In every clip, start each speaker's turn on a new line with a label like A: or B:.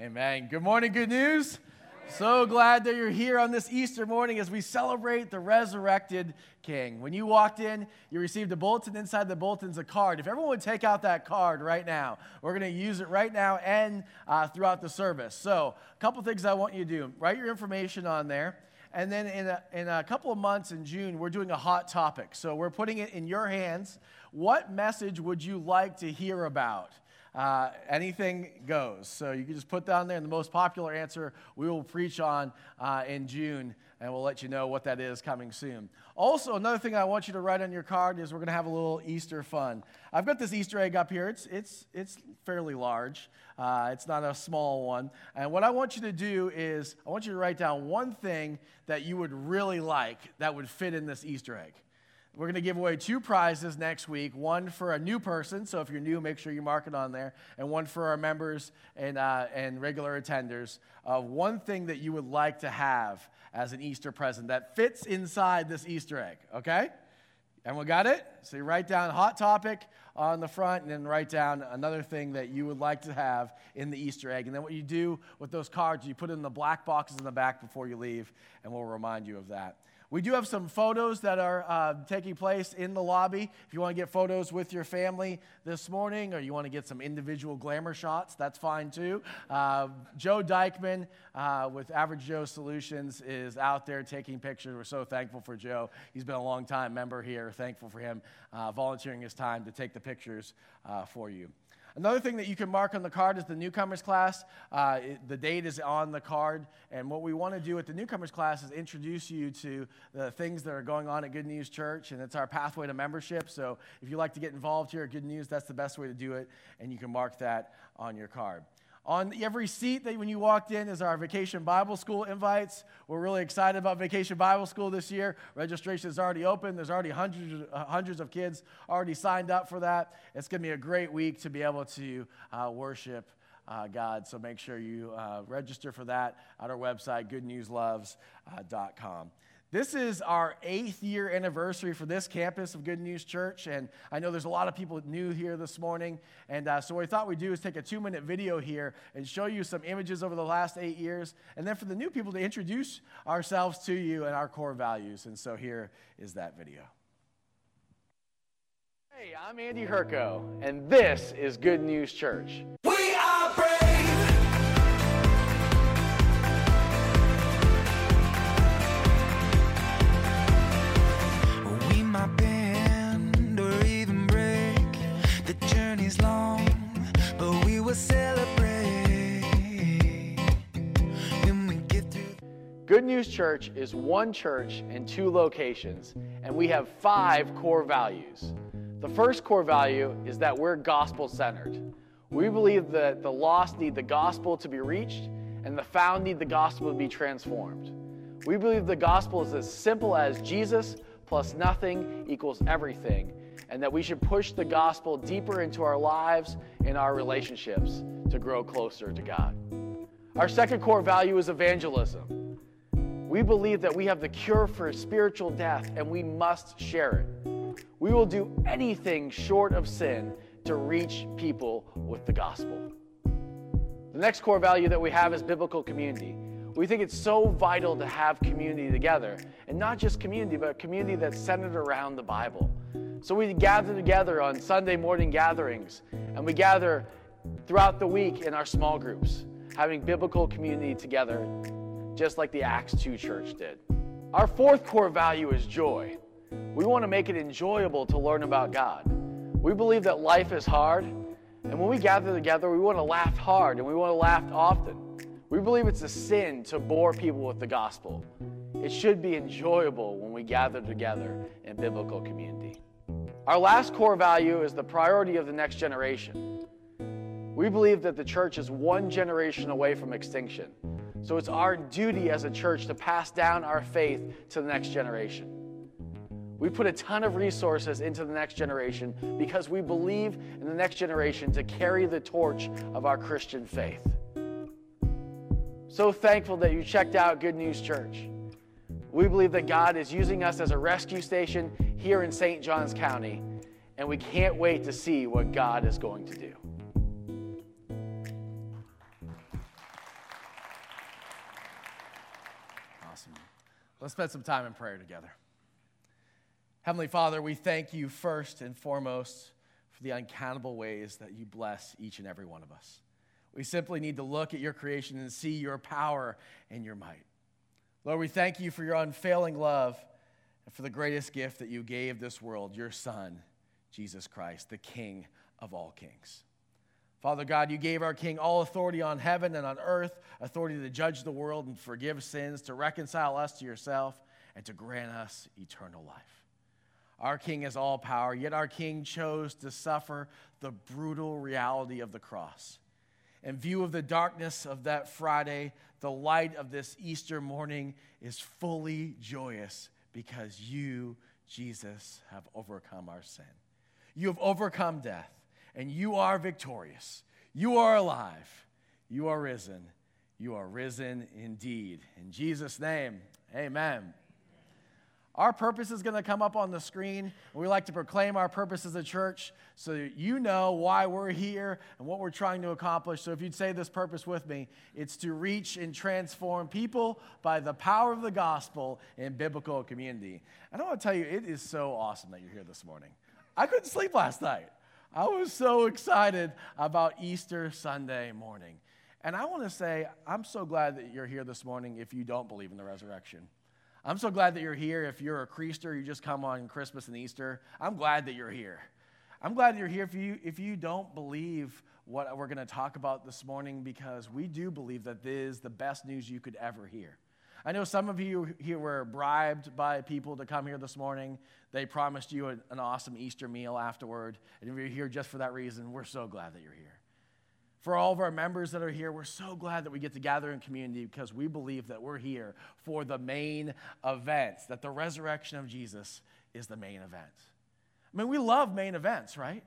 A: Amen. Good morning, good news. So glad that you're here on this Easter morning as we celebrate the resurrected King. When you walked in, you received a bulletin. Inside the bulletin's a card. If everyone would take out that card right now, we're going to use it right now and uh, throughout the service. So, a couple things I want you to do write your information on there. And then in a, in a couple of months in June, we're doing a hot topic. So, we're putting it in your hands. What message would you like to hear about? Uh, anything goes. So you can just put down there and the most popular answer we will preach on uh, in June, and we'll let you know what that is coming soon. Also, another thing I want you to write on your card is we're going to have a little Easter fun. I've got this Easter egg up here. It's, it's, it's fairly large, uh, it's not a small one. And what I want you to do is I want you to write down one thing that you would really like that would fit in this Easter egg. We're going to give away two prizes next week one for a new person, so if you're new, make sure you mark it on there, and one for our members and, uh, and regular attenders of one thing that you would like to have as an Easter present that fits inside this Easter egg, okay? Everyone got it? So you write down hot topic on the front and then write down another thing that you would like to have in the Easter egg. And then what you do with those cards, you put in the black boxes in the back before you leave, and we'll remind you of that. We do have some photos that are uh, taking place in the lobby. If you want to get photos with your family this morning or you want to get some individual glamour shots, that's fine too. Uh, Joe Dykman uh, with Average Joe Solutions is out there taking pictures. We're so thankful for Joe. He's been a long time member here. Thankful for him uh, volunteering his time to take the pictures uh, for you. Another thing that you can mark on the card is the newcomers class. Uh, it, the date is on the card. And what we want to do at the newcomers class is introduce you to the things that are going on at Good News Church. And it's our pathway to membership. So if you'd like to get involved here at Good News, that's the best way to do it. And you can mark that on your card. On every seat that when you walked in is our Vacation Bible School invites. We're really excited about Vacation Bible School this year. Registration is already open. There's already hundreds, uh, hundreds of kids already signed up for that. It's going to be a great week to be able to uh, worship uh, God. So make sure you uh, register for that at our website, goodnewsloves.com. This is our eighth year anniversary for this campus of Good News Church, and I know there's a lot of people new here this morning. And uh, so, what we thought we'd do is take a two minute video here and show you some images over the last eight years, and then for the new people to introduce ourselves to you and our core values. And so, here is that video. Hey, I'm Andy Herko, and this is Good News Church. Good News Church is one church in two locations, and we have five core values. The first core value is that we're gospel centered. We believe that the lost need the gospel to be reached, and the found need the gospel to be transformed. We believe the gospel is as simple as Jesus plus nothing equals everything, and that we should push the gospel deeper into our lives and our relationships to grow closer to God. Our second core value is evangelism. We believe that we have the cure for spiritual death and we must share it. We will do anything short of sin to reach people with the gospel. The next core value that we have is biblical community. We think it's so vital to have community together, and not just community, but community that's centered around the Bible. So we gather together on Sunday morning gatherings, and we gather throughout the week in our small groups, having biblical community together just like the Acts 2 church did. Our fourth core value is joy. We want to make it enjoyable to learn about God. We believe that life is hard, and when we gather together, we want to laugh hard and we want to laugh often. We believe it's a sin to bore people with the gospel. It should be enjoyable when we gather together in biblical community. Our last core value is the priority of the next generation. We believe that the church is one generation away from extinction. So it's our duty as a church to pass down our faith to the next generation. We put a ton of resources into the next generation because we believe in the next generation to carry the torch of our Christian faith. So thankful that you checked out Good News Church. We believe that God is using us as a rescue station here in St. Johns County, and we can't wait to see what God is going to do. Let's spend some time in prayer together. Heavenly Father, we thank you first and foremost for the uncountable ways that you bless each and every one of us. We simply need to look at your creation and see your power and your might. Lord, we thank you for your unfailing love and for the greatest gift that you gave this world, your Son, Jesus Christ, the King of all kings. Father God, you gave our King all authority on heaven and on earth, authority to judge the world and forgive sins, to reconcile us to yourself, and to grant us eternal life. Our King has all power, yet our King chose to suffer the brutal reality of the cross. In view of the darkness of that Friday, the light of this Easter morning is fully joyous because you, Jesus, have overcome our sin. You have overcome death and you are victorious. You are alive. You are risen. You are risen indeed. In Jesus' name, amen. Our purpose is going to come up on the screen. We like to proclaim our purpose as a church so you know why we're here and what we're trying to accomplish. So if you'd say this purpose with me, it's to reach and transform people by the power of the gospel in biblical community. And I want to tell you, it is so awesome that you're here this morning. I couldn't sleep last night. I was so excited about Easter Sunday morning. And I want to say, I'm so glad that you're here this morning if you don't believe in the resurrection. I'm so glad that you're here if you're a Creaster, you just come on Christmas and Easter. I'm glad that you're here. I'm glad you're here if you, if you don't believe what we're going to talk about this morning because we do believe that this is the best news you could ever hear. I know some of you here were bribed by people to come here this morning. They promised you an, awesome Easter meal afterward. And if you're here just for that reason, we're so glad that you're here. For all of our members that are here, we're so glad that we get to gather in community because we believe that we're here for the main event, that the resurrection of Jesus is the main event. I mean, we love main events, right?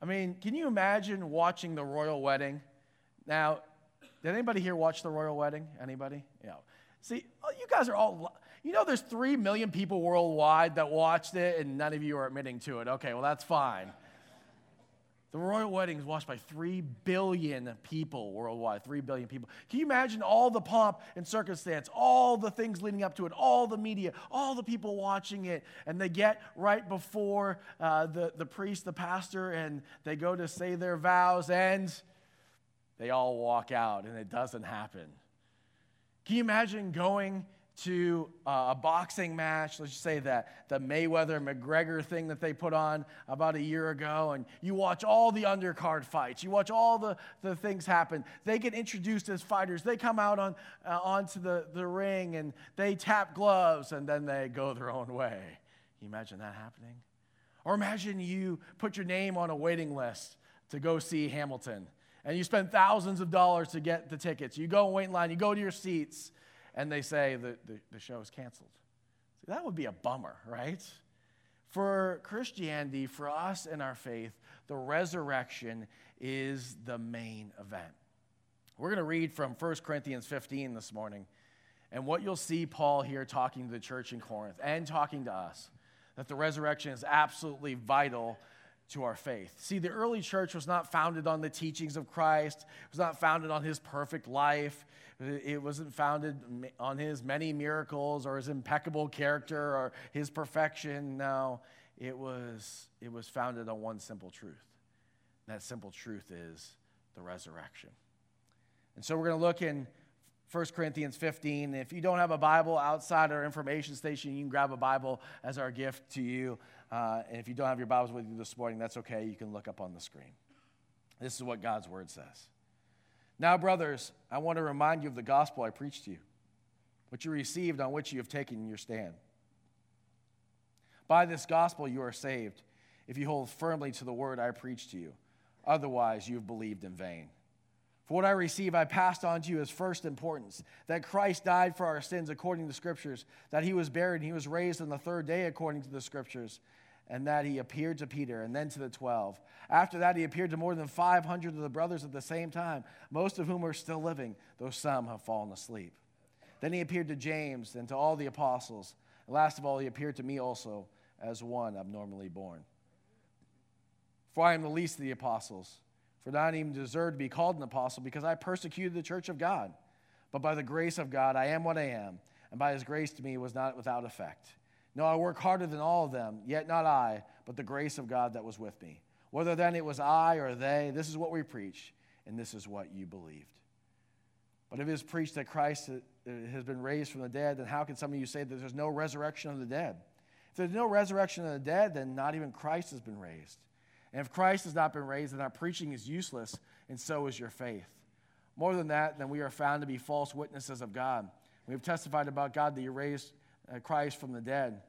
A: I mean, can you imagine watching the royal wedding? Now, did anybody here watch the royal wedding? Anybody? Yeah. See, oh, you guys are all, you know, there's 3 million people worldwide that watched it, and none of you are admitting to it. Okay, well, that's fine. The royal wedding is watched by 3 billion people worldwide. 3 billion people. Can you imagine all the pomp and circumstance, all the things leading up to it, all the media, all the people watching it? And they get right before uh, the, the priest, the pastor, and they go to say their vows, and they all walk out, and it doesn't happen. Can you imagine going to uh, a boxing match, let's just say that the Mayweather McGregor thing that they put on about a year ago, and you watch all the undercard fights, you watch all the, the things happen. They get introduced as fighters, they come out on, uh, onto the, the ring and they tap gloves and then they go their own way. Can you imagine that happening? Or imagine you put your name on a waiting list to go see Hamilton and you spend thousands of dollars to get the tickets. You go and wait in line, you go to your seats, and they say the, the, the show is canceled. See, that would be a bummer, right? For Christianity, for us and our faith, the resurrection is the main event. We're going to read from 1 Corinthians 15 this morning. And what you'll see Paul here talking to the church in Corinth and talking to us, that the resurrection is absolutely vital to our faith. See, the early church was not founded on the teachings of Christ, it was not founded on his perfect life, it wasn't founded on his many miracles or his impeccable character or his perfection. No, it was, it was founded on one simple truth. And that simple truth is the resurrection. And so we're going to look in 1 Corinthians 15. If you don't have a Bible outside our information station, you can grab a Bible as our gift to you. Uh, and if you don't have your Bibles with you this morning, that's okay. You can look up on the screen. This is what God's word says. Now, brothers, I want to remind you of the gospel I preached to you, which you received, on which you have taken your stand. By this gospel you are saved, if you hold firmly to the word I preached to you. Otherwise, you have believed in vain. For what I receive, I passed on to you as first importance that Christ died for our sins according to the Scriptures, that he was buried and he was raised on the third day according to the Scriptures, and that he appeared to Peter and then to the twelve. After that, he appeared to more than 500 of the brothers at the same time, most of whom are still living, though some have fallen asleep. Then he appeared to James and to all the apostles. And last of all, he appeared to me also as one abnormally born. For I am the least of the apostles. For not even deserve to be called an apostle because I persecuted the church of God. But by the grace of God, I am what I am. and by his grace to me was not without effect. No, I work harder than all of them, yet not I, but the grace of God that was with me. Whether then it was I or they, this is what we preach, and this is what you believed. But if it is preached that Christ has been raised from the dead, then how can some of you say that there's no resurrection of the dead? If there's no resurrection of the dead, then not even Christ has been raised. And if Christ has not been raised, then our preaching is useless, and so is your faith. More than that, then we are found to be false witnesses of God. We have testified about God that He raised uh, Christ from the dead.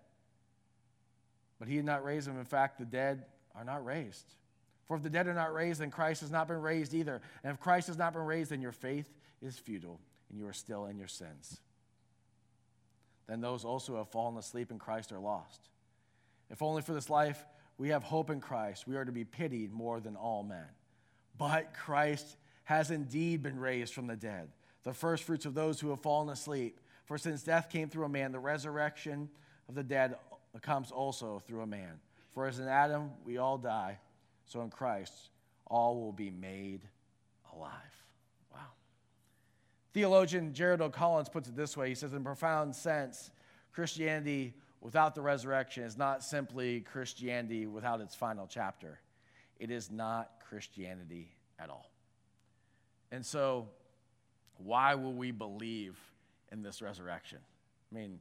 A: But He did not raise him. In fact, the dead are not raised. For if the dead are not raised, then Christ has not been raised either. And if Christ has not been raised, then your faith is futile, and you are still in your sins. Then those also who have fallen asleep in Christ are lost. If only for this life we have hope in Christ, we are to be pitied more than all men. But Christ has indeed been raised from the dead, the firstfruits of those who have fallen asleep. For since death came through a man, the resurrection of the dead comes also through a man. For as in Adam we all die, so in Christ all will be made alive. Wow. Theologian Gerald O'Collins puts it this way he says, in profound sense, Christianity without the resurrection is not simply Christianity without its final chapter. It is not Christianity at all. And so, why will we believe in this resurrection? I mean,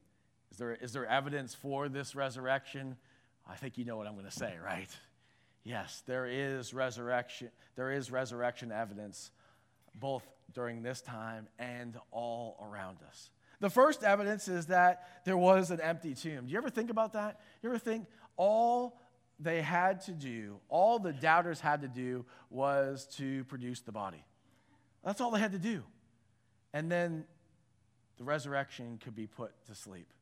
A: is there, is there evidence for this resurrection? I think you know what I'm going to say, right? Yes, there is resurrection. There is resurrection evidence both during this time and all around us. The first evidence is that there was an empty tomb. Do you ever think about that? You ever think all they had to do, all the doubters had to do was to produce the body? That's all they had to do. And then the resurrection could be put to sleep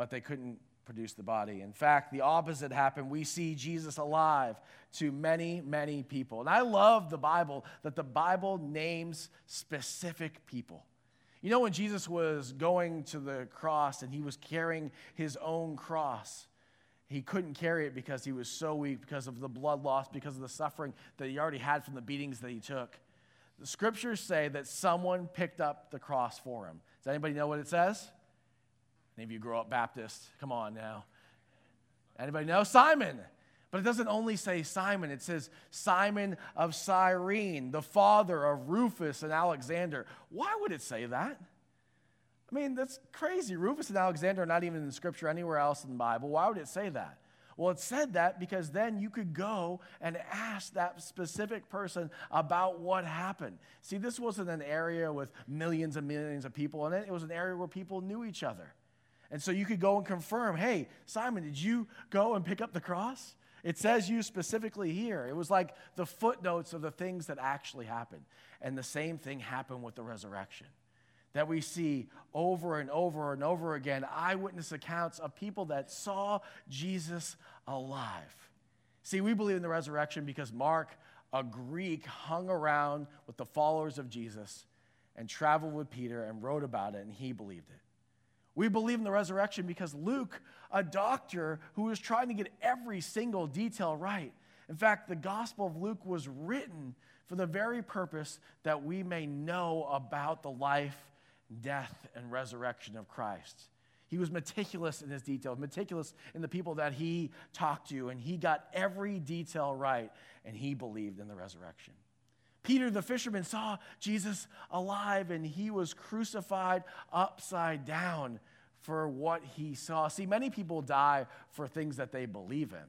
A: but they couldn't produce the body. In fact, the opposite happened. We see Jesus alive to many, many people. And I love the Bible that the Bible names specific people. You know, when Jesus was going to the cross and he was carrying his own cross, he couldn't carry it because he was so weak, because of the blood loss, because of the suffering that he already had from the beatings that he took. The scriptures say that someone picked up the cross for him. Does anybody know what it says? Any of you grow up Baptist? Come on now. Anybody know? Simon. But it doesn't only say Simon, it says Simon of Cyrene, the father of Rufus and Alexander. Why would it say that? I mean, that's crazy. Rufus and Alexander are not even in scripture anywhere else in the Bible. Why would it say that? Well, it said that because then you could go and ask that specific person about what happened. See, this wasn't an area with millions and millions of people in it, it was an area where people knew each other. And so you could go and confirm hey, Simon, did you go and pick up the cross? It says you specifically here. It was like the footnotes of the things that actually happened. And the same thing happened with the resurrection. That we see over and over and over again eyewitness accounts of people that saw Jesus alive. See, we believe in the resurrection because Mark, a Greek, hung around with the followers of Jesus and traveled with Peter and wrote about it, and he believed it. We believe in the resurrection because Luke, a doctor who was trying to get every single detail right. In fact, the Gospel of Luke was written for the very purpose that we may know about the life, death, and resurrection of Christ. He was meticulous in his details, meticulous in the people that he talked to, and he got every detail right, and he believed in the resurrection. Peter the fisherman saw Jesus alive and he was crucified upside down for what he saw. See, many people die for things that they believe in,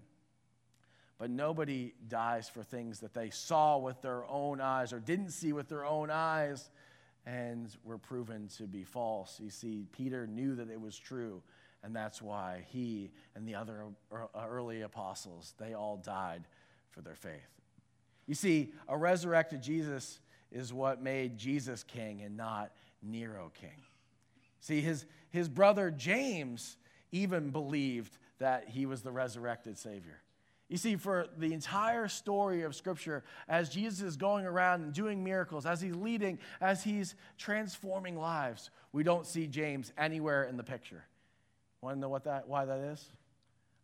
A: but nobody dies for things that they saw with their own eyes or didn't see with their own eyes and were proven to be false. You see, Peter knew that it was true, and that's why he and the other early apostles, they all died for their faith. You see, a resurrected Jesus is what made Jesus king and not Nero king. See, his, his brother James even believed that he was the resurrected Savior. You see, for the entire story of Scripture, as Jesus is going around and doing miracles, as he's leading, as he's transforming lives, we don't see James anywhere in the picture. Want to know what that, why that is?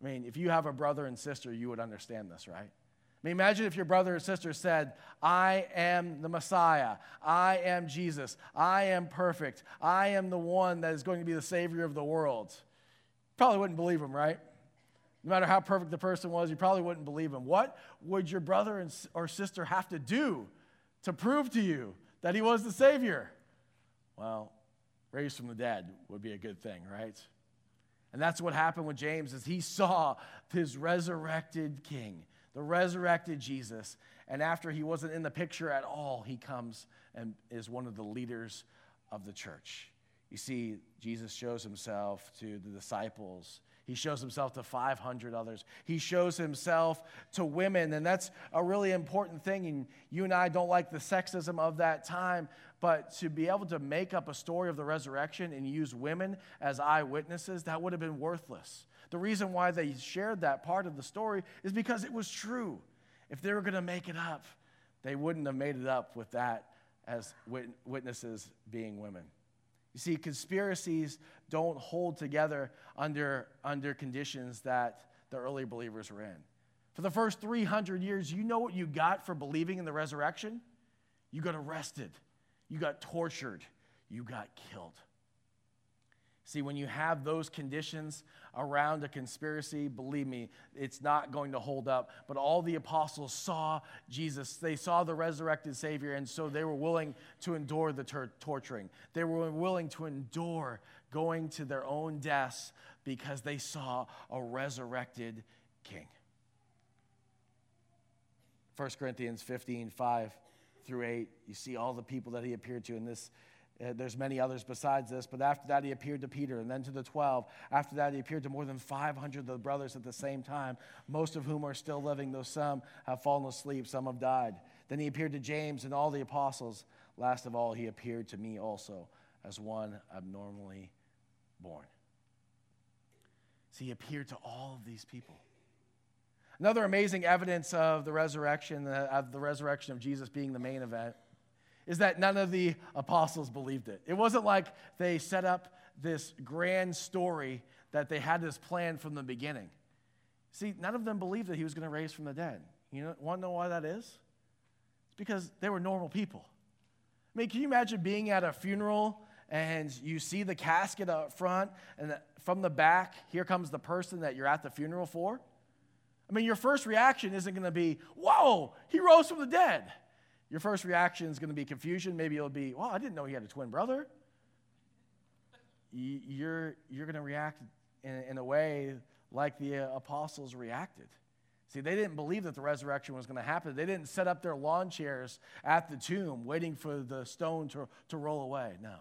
A: I mean, if you have a brother and sister, you would understand this, right? Imagine if your brother or sister said, I am the Messiah. I am Jesus. I am perfect. I am the one that is going to be the Savior of the world. You probably wouldn't believe him, right? No matter how perfect the person was, you probably wouldn't believe him. What would your brother or sister have to do to prove to you that he was the Savior? Well, raised from the dead would be a good thing, right? And that's what happened with James is he saw his resurrected king the resurrected Jesus. And after he wasn't in the picture at all, he comes and is one of the leaders of the church. You see, Jesus shows himself to the disciples. He shows himself to 500 others. He shows himself to women, and that's a really important thing. And you and I don't like the sexism of that time, but to be able to make up a story of the resurrection and use women as eyewitnesses, that would have been worthless. The reason why they shared that part of the story is because it was true. If they were going to make it up, they wouldn't have made it up with that as witnesses being women. You see, conspiracies don't hold together under, under conditions that the early believers were in. For the first 300 years, you know what you got for believing in the resurrection? You got arrested, you got tortured, you got killed. See, when you have those conditions around a conspiracy, believe me, it's not going to hold up. But all the apostles saw Jesus. They saw the resurrected Savior, and so they were willing to endure the tor- torturing. They were willing to endure going to their own deaths because they saw a resurrected King. 1 Corinthians 15, 5 through 8, you see all the people that he appeared to in this there's many others besides this, but after that he appeared to Peter and then to the 12. After that he appeared to more than 500 of the brothers at the same time, most of whom are still living, though some have fallen asleep, some have died. Then he appeared to James and all the apostles. Last of all, he appeared to me also as one abnormally born. See, he appeared to all of these people. Another amazing evidence of the resurrection, uh, of the resurrection of Jesus being the main event, is that none of the apostles believed it. It wasn't like they set up this grand story that they had this plan from the beginning. See, none of them believed that he was going to raise from the dead. You know, want to know why that is? It's because they were normal people. I mean, can you imagine being at a funeral and you see the casket up front, and from the back, here comes the person that you're at the funeral for? I mean, your first reaction isn't going to be, whoa, he rose from the dead. Your first reaction is going to be confusion. Maybe it'll be, well, I didn't know he had a twin brother. You're, you're going to react in, in a way like the uh, apostles reacted. See, they didn't believe that the resurrection was going to happen. They didn't set up their lawn chairs at the tomb waiting for the stone to, to roll away. No.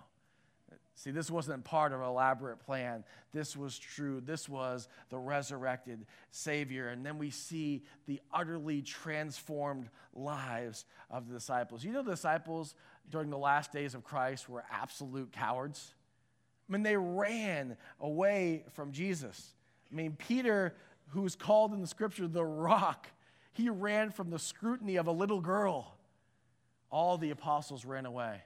A: See, this wasn't part of an elaborate plan. This was true. This was the resurrected Savior. And then we see the utterly transformed lives of the disciples. You know, the disciples during the last days of Christ were absolute cowards. I mean, they ran away from Jesus. I mean, Peter, who's called in the scripture the rock, he ran from the scrutiny of a little girl. All the apostles ran away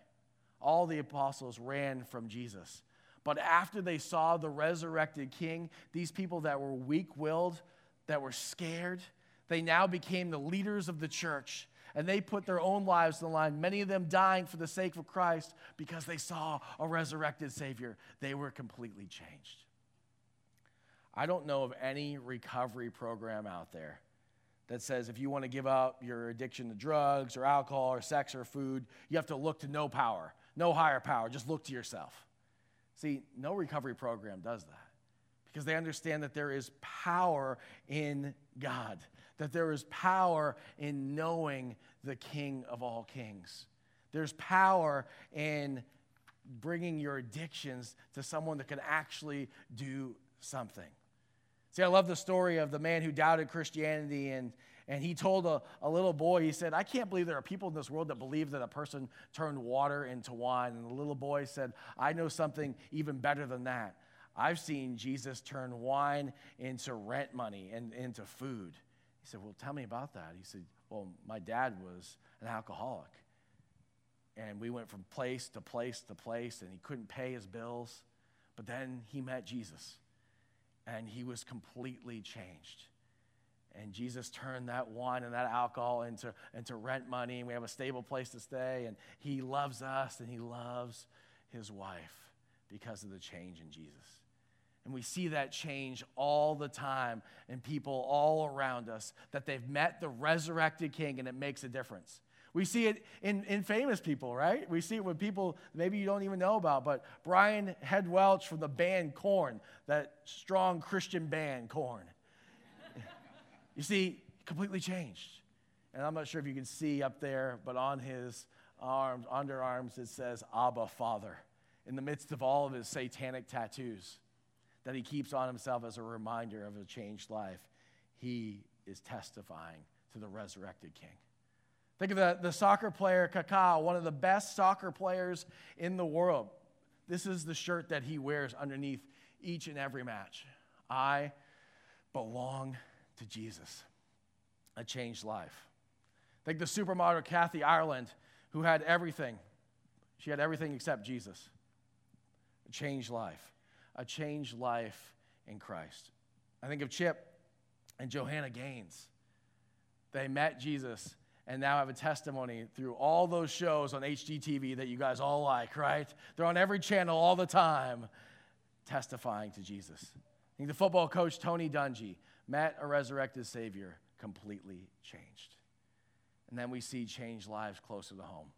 A: all the apostles ran from Jesus. But after they saw the resurrected king, these people that were weak willed, that were scared, they now became the leaders of the church. And they put their own lives on the line, many of them dying for the sake of Christ because they saw a resurrected Savior. They were completely changed. I don't know of any recovery program out there that says if you want to give up your addiction to drugs or alcohol or sex or food, you have to look to no power no higher power, just look to yourself. See, no recovery program does that because they understand that there is power in God, that there is power in knowing the King of all kings. There's power in bringing your addictions to someone that can actually do something. See, I love the story of the man who doubted Christianity and and he told a, a little boy, he said, I can't believe there are people in this world that believe that a person turned water into wine. And the little boy said, I know something even better than that. I've seen Jesus turn wine into rent money and into food. He said, Well, tell me about that. He said, Well, my dad was an alcoholic. And we went from place to place to place, and he couldn't pay his bills. But then he met Jesus, and he was completely changed And Jesus turned that wine and that alcohol into, into rent money, and we have a stable place to stay. And He loves us, and He loves His wife because of the change in Jesus. And we see that change all the time in people all around us that they've met the resurrected King, and it makes a difference. We see it in, in famous people, right? We see it with people maybe you don't even know about, but Brian Head Welch from the band Korn, that strong Christian band Korn. You see, completely changed. And I'm not sure if you can see up there, but on his arms, underarms, it says Abba Father in the midst of all of his satanic tattoos that he keeps on himself as a reminder of a changed life. He is testifying to the resurrected King. Think of the, the soccer player Kaká, one of the best soccer players in the world. This is the shirt that he wears underneath each and every match. I belong to Jesus. A changed life. Think the supermodel Kathy Ireland, who had everything. She had everything except Jesus. A changed life. A changed life in Christ. I think of Chip and Joanna Gaines. They met Jesus and now have a testimony through all those shows on HGTV that you guys all like, right? They're on every channel all the time testifying to Jesus. Think the football coach Tony Dungy met a resurrected Savior, completely changed. And then we see changed lives closer to home.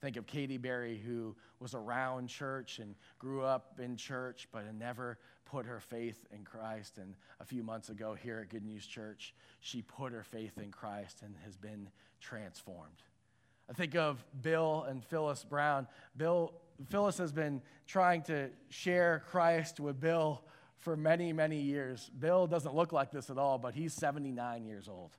A: Think of Katie Berry, who was around church and grew up in church, but never put her faith in Christ. And a few months ago, here at Good News Church, she put her faith in Christ and has been transformed. I think of Bill and Phyllis Brown. Bill, Phyllis has been trying to share Christ with Bill for many, many years. Bill doesn't look like this at all, but he's 79 years old.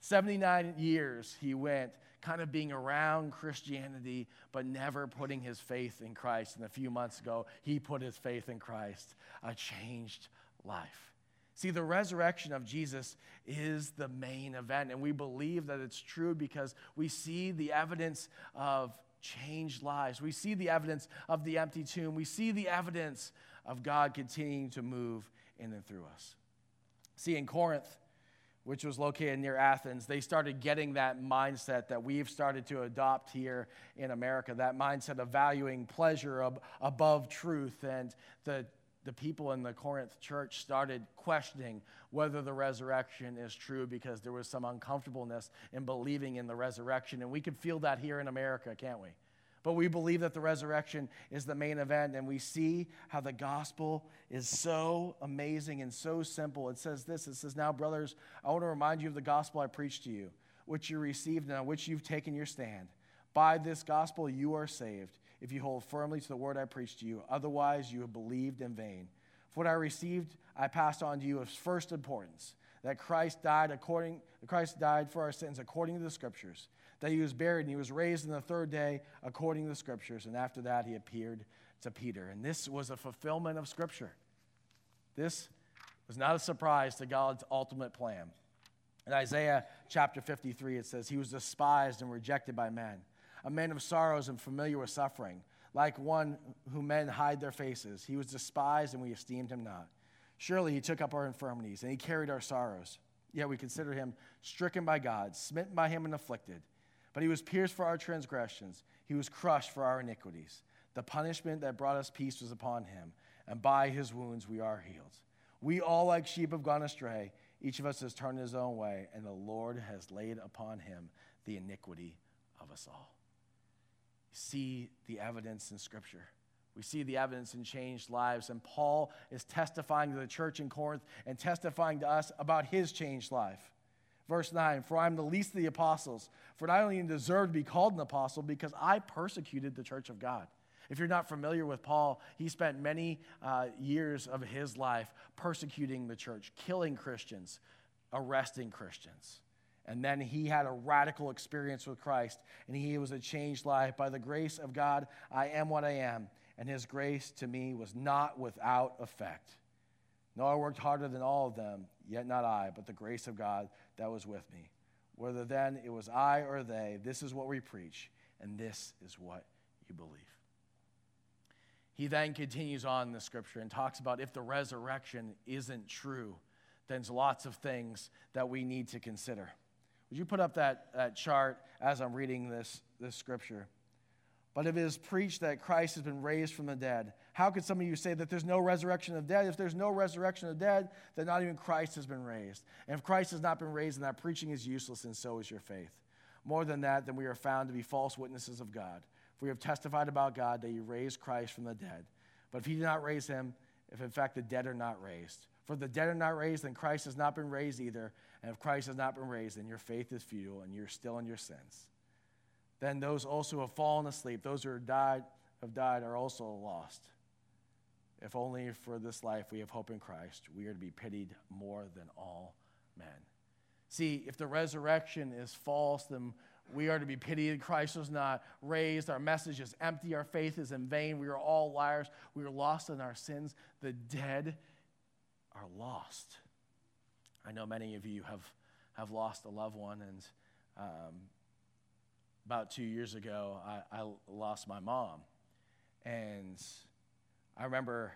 A: 79 years he went kind of being around Christianity, but never putting his faith in Christ. And a few months ago, he put his faith in Christ, a changed life. See, the resurrection of Jesus is the main event, and we believe that it's true because we see the evidence of changed lives. We see the evidence of the empty tomb. We see the evidence of God continuing to move in and through us. See, in Corinth, which was located near Athens, they started getting that mindset that we've started to adopt here in America that mindset of valuing pleasure ab- above truth. And the, the people in the Corinth church started questioning whether the resurrection is true because there was some uncomfortableness in believing in the resurrection. And we can feel that here in America, can't we? But we believe that the resurrection is the main event, and we see how the gospel is so amazing and so simple. It says this it says, Now, brothers, I want to remind you of the gospel I preached to you, which you received and on which you've taken your stand. By this gospel you are saved, if you hold firmly to the word I preached to you. Otherwise, you have believed in vain. For what I received, I passed on to you of first importance that Christ died according Christ died for our sins according to the scriptures that he was buried and he was raised in the third day according to the scriptures. And after that, he appeared to Peter. And this was a fulfillment of scripture. This was not a surprise to God's ultimate plan. In Isaiah chapter 53, it says, He was despised and rejected by men, a man of sorrows and familiar with suffering, like one whom men hide their faces. He was despised and we esteemed him not. Surely he took up our infirmities and he carried our sorrows. Yet we consider him stricken by God, smitten by him, and afflicted. But he was pierced for our transgressions, he was crushed for our iniquities. The punishment that brought us peace was upon him, and by his wounds we are healed. We all, like sheep, have gone astray. Each of us has turned his own way, and the Lord has laid upon him the iniquity of us all. See the evidence in Scripture. We see the evidence in changed lives, and Paul is testifying to the church in Corinth and testifying to us about his changed life. Verse 9, for I am the least of the apostles, for I don't even deserve to be called an apostle because I persecuted the church of God. If you're not familiar with Paul, he spent many uh, years of his life persecuting the church, killing Christians, arresting Christians. And then he had a radical experience with Christ, and he was a changed life. By the grace of God, I am what I am, and his grace to me was not without effect. No, I worked harder than all of them, yet not I, but the grace of God that was with me. Whether then it was I or they, this is what we preach, and this is what you believe. He then continues on in the scripture and talks about if the resurrection isn't true, then there's lots of things that we need to consider. Would you put up that, that chart as I'm reading this, this scripture? But if it is preached that Christ has been raised from the dead, how could some of you say that there's no resurrection of the dead? If there's no resurrection of the dead, then not even Christ has been raised. And if Christ has not been raised, then that preaching is useless, and so is your faith. More than that, then we are found to be false witnesses of God. For we have testified about God that he raised Christ from the dead. But if he did not raise him, if in fact the dead are not raised, for the dead are not raised, then Christ has not been raised either. And if Christ has not been raised, then your faith is futile and you're still in your sins. Then those also who have fallen asleep, those who have died, have died, are also lost. If only for this life we have hope in Christ, we are to be pitied more than all men. See, if the resurrection is false, then we are to be pitied. Christ was not raised. Our message is empty. Our faith is in vain. We are all liars. We are lost in our sins. The dead are lost. I know many of you have, have lost a loved one, and um, about two years ago, I, I lost my mom. And I remember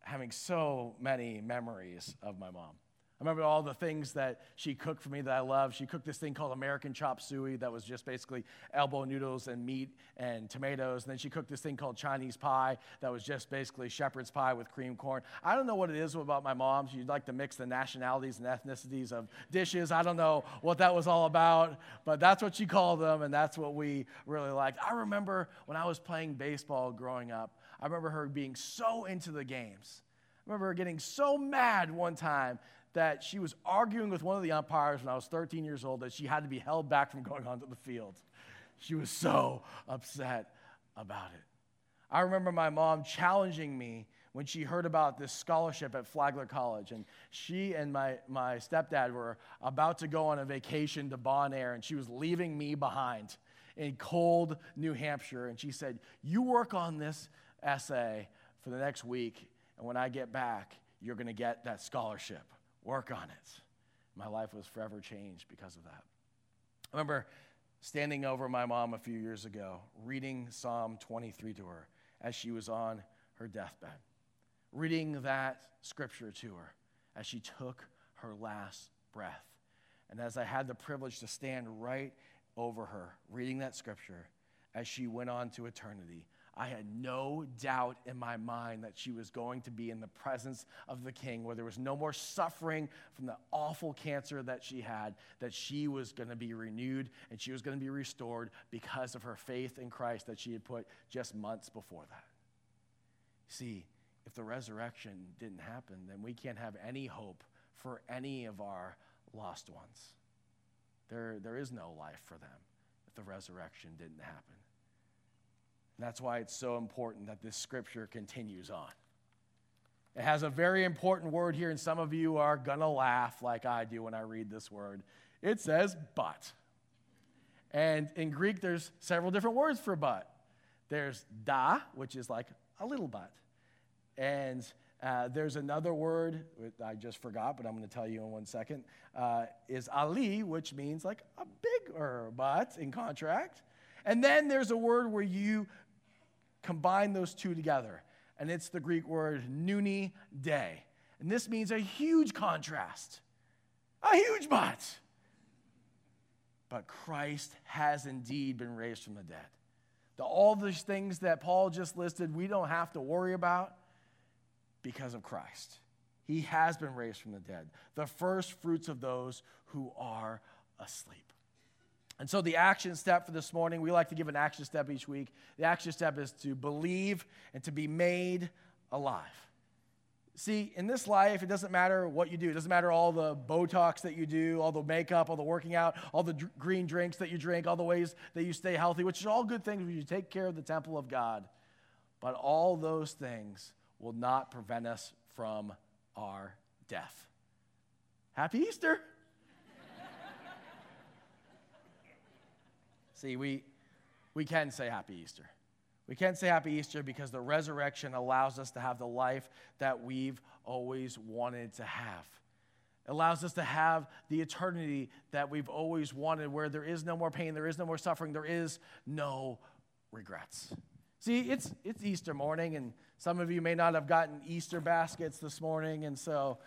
A: having so many memories of my mom. I remember all the things that she cooked for me that I love. She cooked this thing called American chop suey that was just basically elbow noodles and meat and tomatoes. And then she cooked this thing called Chinese pie that was just basically shepherd's pie with cream corn. I don't know what it is about my mom. She'd like to mix the nationalities and ethnicities of dishes. I don't know what that was all about, but that's what she called them, and that's what we really liked. I remember when I was playing baseball growing up, I remember her being so into the games. I remember her getting so mad one time that she was arguing with one of the umpires when I was 13 years old that she had to be held back from going onto the field. She was so upset about it. I remember my mom challenging me when she heard about this scholarship at Flagler College. And she and my, my stepdad were about to go on a vacation to Bonaire, and she was leaving me behind in cold New Hampshire. And she said, You work on this essay for the next week, and when I get back, you're going to get that scholarship. Work on it. My life was forever changed because of that. I remember standing over my mom a few years ago, reading Psalm 23 to her as she was on her deathbed, reading that scripture to her as she took her last breath. And as I had the privilege to stand right over her, reading that scripture as she went on to eternity, I had no doubt in my mind that she was going to be in the presence of the king, where there was no more suffering from the awful cancer that she had, that she was going to be renewed and she was going to be restored because of her faith in Christ that she had put just months before that. See, if the resurrection didn't happen, then we can't have any hope for any of our lost ones. There, there is no life for them if the resurrection didn't happen. That's why it's so important that this scripture continues on. It has a very important word here, and some of you are going to laugh like I do when I read this word. It says but. And in Greek, there's several different words for but. There's da, which is like a little but. And uh, there's another word I just forgot, but I'm going to tell you in one second. Uh, is ali, which means like a bigger but in contract. And then there's a word where you combine those two together. And it's the Greek word nuni day. And this means a huge contrast, a huge but. But Christ has indeed been raised from the dead. The, all these things that Paul just listed, we don't have to worry about because of Christ. He has been raised from the dead, the first fruits of those who are asleep. And so, the action step for this morning, we like to give an action step each week. The action step is to believe and to be made alive. See, in this life, it doesn't matter what you do. It doesn't matter all the Botox that you do, all the makeup, all the working out, all the green drinks that you drink, all the ways that you stay healthy, which are all good things when you take care of the temple of God. But all those things will not prevent us from our death. Happy Easter! See, we, we can say Happy Easter. We can say Happy Easter because the resurrection allows us to have the life that we've always wanted to have. It allows us to have the eternity that we've always wanted, where there is no more pain, there is no more suffering, there is no regrets. See, it's, it's Easter morning, and some of you may not have gotten Easter baskets this morning, and so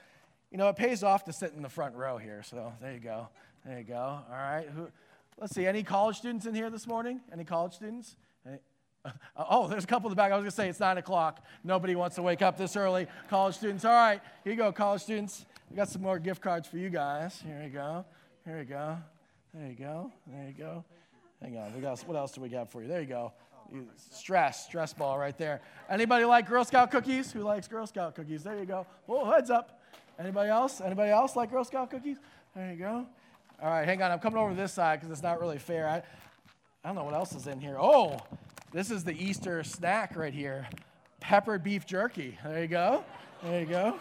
A: You know, it pays off to sit in the front row here, so there you go. There you go. All right. Who, let's see, any college students in here this morning? Any college students? Oh, there's a couple in the back. I was going to say it's 9 o'clock. Nobody wants to wake up this early. College students. All right, here you go, college students. We got some more gift cards for you guys. Here you go. Here you go. There you go. There you go. Hang on. We got, what else do we got for you? There you go. Stress, stress ball right there. Anybody like Girl Scout cookies? Who likes Girl Scout cookies? There you go. Whoa, heads up. Anybody else? Anybody else like Girl Scout cookies? There you go. All right, hang on. I'm coming over this side because it's not really fair. I, I don't know what else is in here. Oh, this is the Easter snack right here peppered beef jerky. There you go. There you go.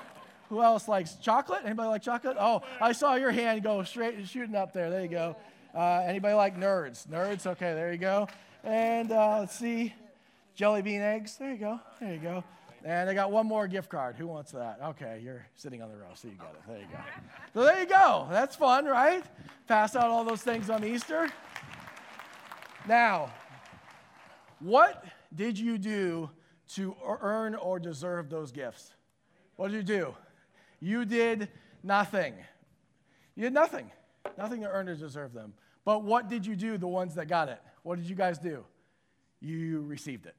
A: Who else likes chocolate? Anybody like chocolate? Oh, I saw your hand go straight shooting up there. There you go. Uh, anybody like nerds? Nerds? Okay, there you go. And uh, let's see, jelly bean eggs. There you go. There you go. And I got one more gift card. Who wants that? Okay, you're sitting on the row, so you got it. There you go. So there you go. That's fun, right? Pass out all those things on Easter. Now, what did you do to earn or deserve those gifts? What did you do? You did nothing. You did nothing. Nothing to earn or deserve them. But what did you do, the ones that got it? What did you guys do? You received it.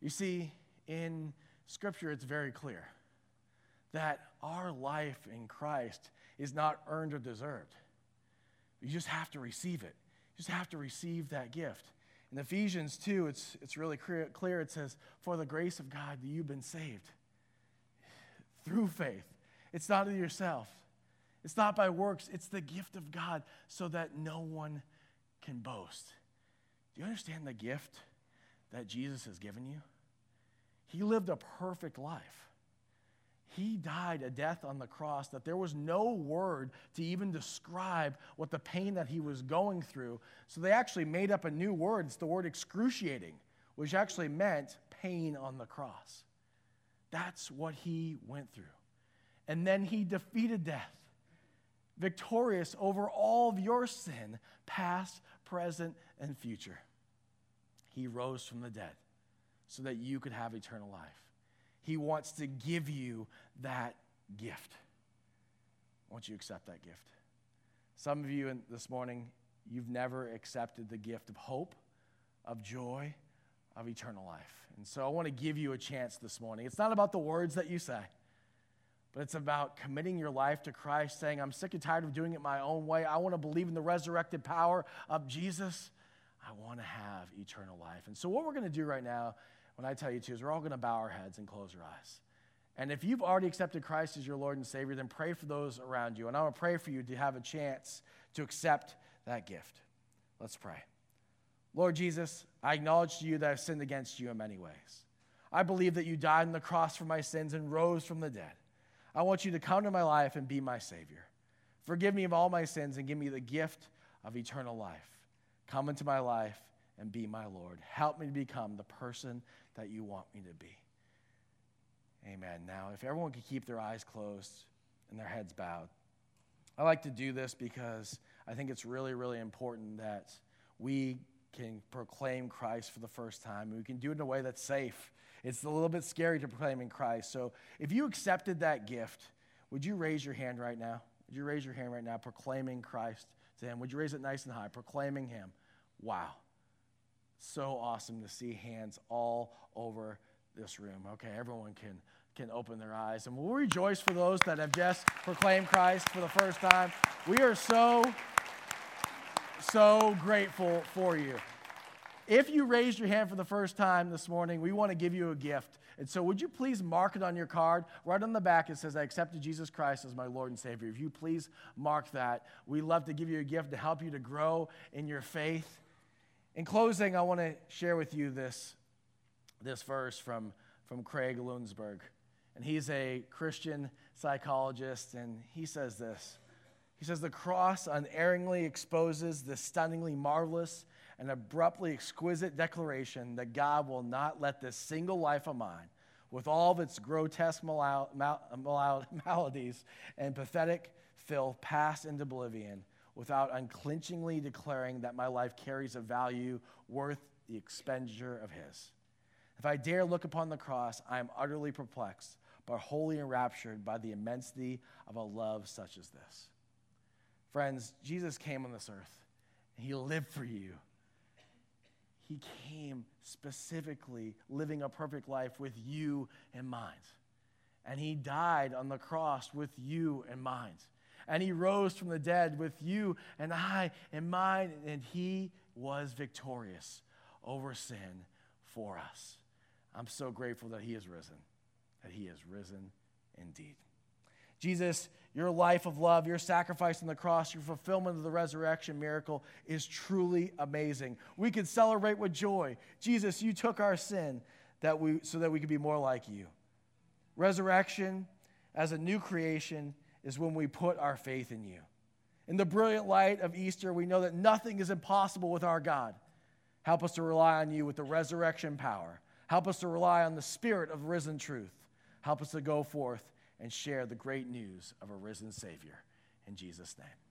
A: You see, in Scripture, it's very clear that our life in Christ is not earned or deserved. You just have to receive it. You just have to receive that gift. In Ephesians 2, it's, it's really clear. It says, For the grace of God, you've been saved through faith. It's not of yourself, it's not by works, it's the gift of God so that no one can boast. Do you understand the gift that Jesus has given you? He lived a perfect life. He died a death on the cross that there was no word to even describe what the pain that he was going through. So they actually made up a new word. It's the word excruciating, which actually meant pain on the cross. That's what he went through. And then he defeated death, victorious over all of your sin, past, present, and future. He rose from the dead so that you could have eternal life. He wants to give you that gift. Won't you accept that gift? Some of you in, this morning, you've never accepted the gift of hope, of joy, of eternal life. And so I want to give you a chance this morning. It's not about the words that you say, but it's about committing your life to Christ, saying, I'm sick and tired of doing it my own way. I want to believe in the resurrected power of Jesus. I want to have eternal life. And so, what we're going to do right now when I tell you to is we're all going to bow our heads and close our eyes. And if you've already accepted Christ as your Lord and Savior, then pray for those around you. And I want to pray for you to have a chance to accept that gift. Let's pray. Lord Jesus, I acknowledge to you that I've sinned against you in many ways. I believe that you died on the cross for my sins and rose from the dead. I want you to come to my life and be my Savior. Forgive me of all my sins and give me the gift of eternal life. Come into my life and be my Lord. Help me to become the person that you want me to be. Amen. Now, if everyone could keep their eyes closed and their heads bowed, I like to do this because I think it's really, really important that we can proclaim Christ for the first time. We can do it in a way that's safe. It's a little bit scary to proclaim in Christ. So if you accepted that gift, would you raise your hand right now? Would you raise your hand right now, proclaiming Christ to Him? Would you raise it nice and high, proclaiming Him? Wow. So awesome to see hands all over this room. Okay, everyone can can open their eyes. And we'll rejoice for those that have just proclaimed Christ for the first time. We are so, so grateful for you. If you raised your hand for the first time this morning, we want to give you a gift. And so, would you please mark it on your card? Right on the back, it says, I accepted Jesus Christ as my Lord and Savior. If you please mark that, we love to give you a gift to help you to grow in your faith. In closing, I want to share with you this, this verse from, from Craig Lounsbrough. And he's a Christian psychologist, and he says this. He says, The cross unerringly exposes the stunningly marvelous and abruptly exquisite declaration that God will not let this single life of mine, with all of its grotesque mal- mal- maladies and pathetic filth, pass into oblivion without unclinchingly declaring that my life carries a value worth the expenditure of His. If I dare look upon the cross, I am utterly perplexed, but wholly enraptured by the immensity of a love such as this. Friends, Jesus came on this earth and he lived for you. He came specifically living a perfect life with you in mind. And he died on the cross with you in mind. And he rose from the dead with you and I and mine, And he was victorious over sin for us. I'm so grateful that he is risen, that he is risen indeed. Jesus, your life of love, your sacrifice on the cross, your fulfillment of the resurrection miracle is truly amazing. We can celebrate with joy. Jesus, you took our sin that we, so that we could be more like you. Resurrection as a new creation is when we put our faith in you. In the brilliant light of Easter, we know that nothing is impossible with our God. Help us to rely on you with the resurrection power. Help us to rely on the spirit of risen truth. Help us to go forth and share the great news of a risen Savior. In Jesus' name.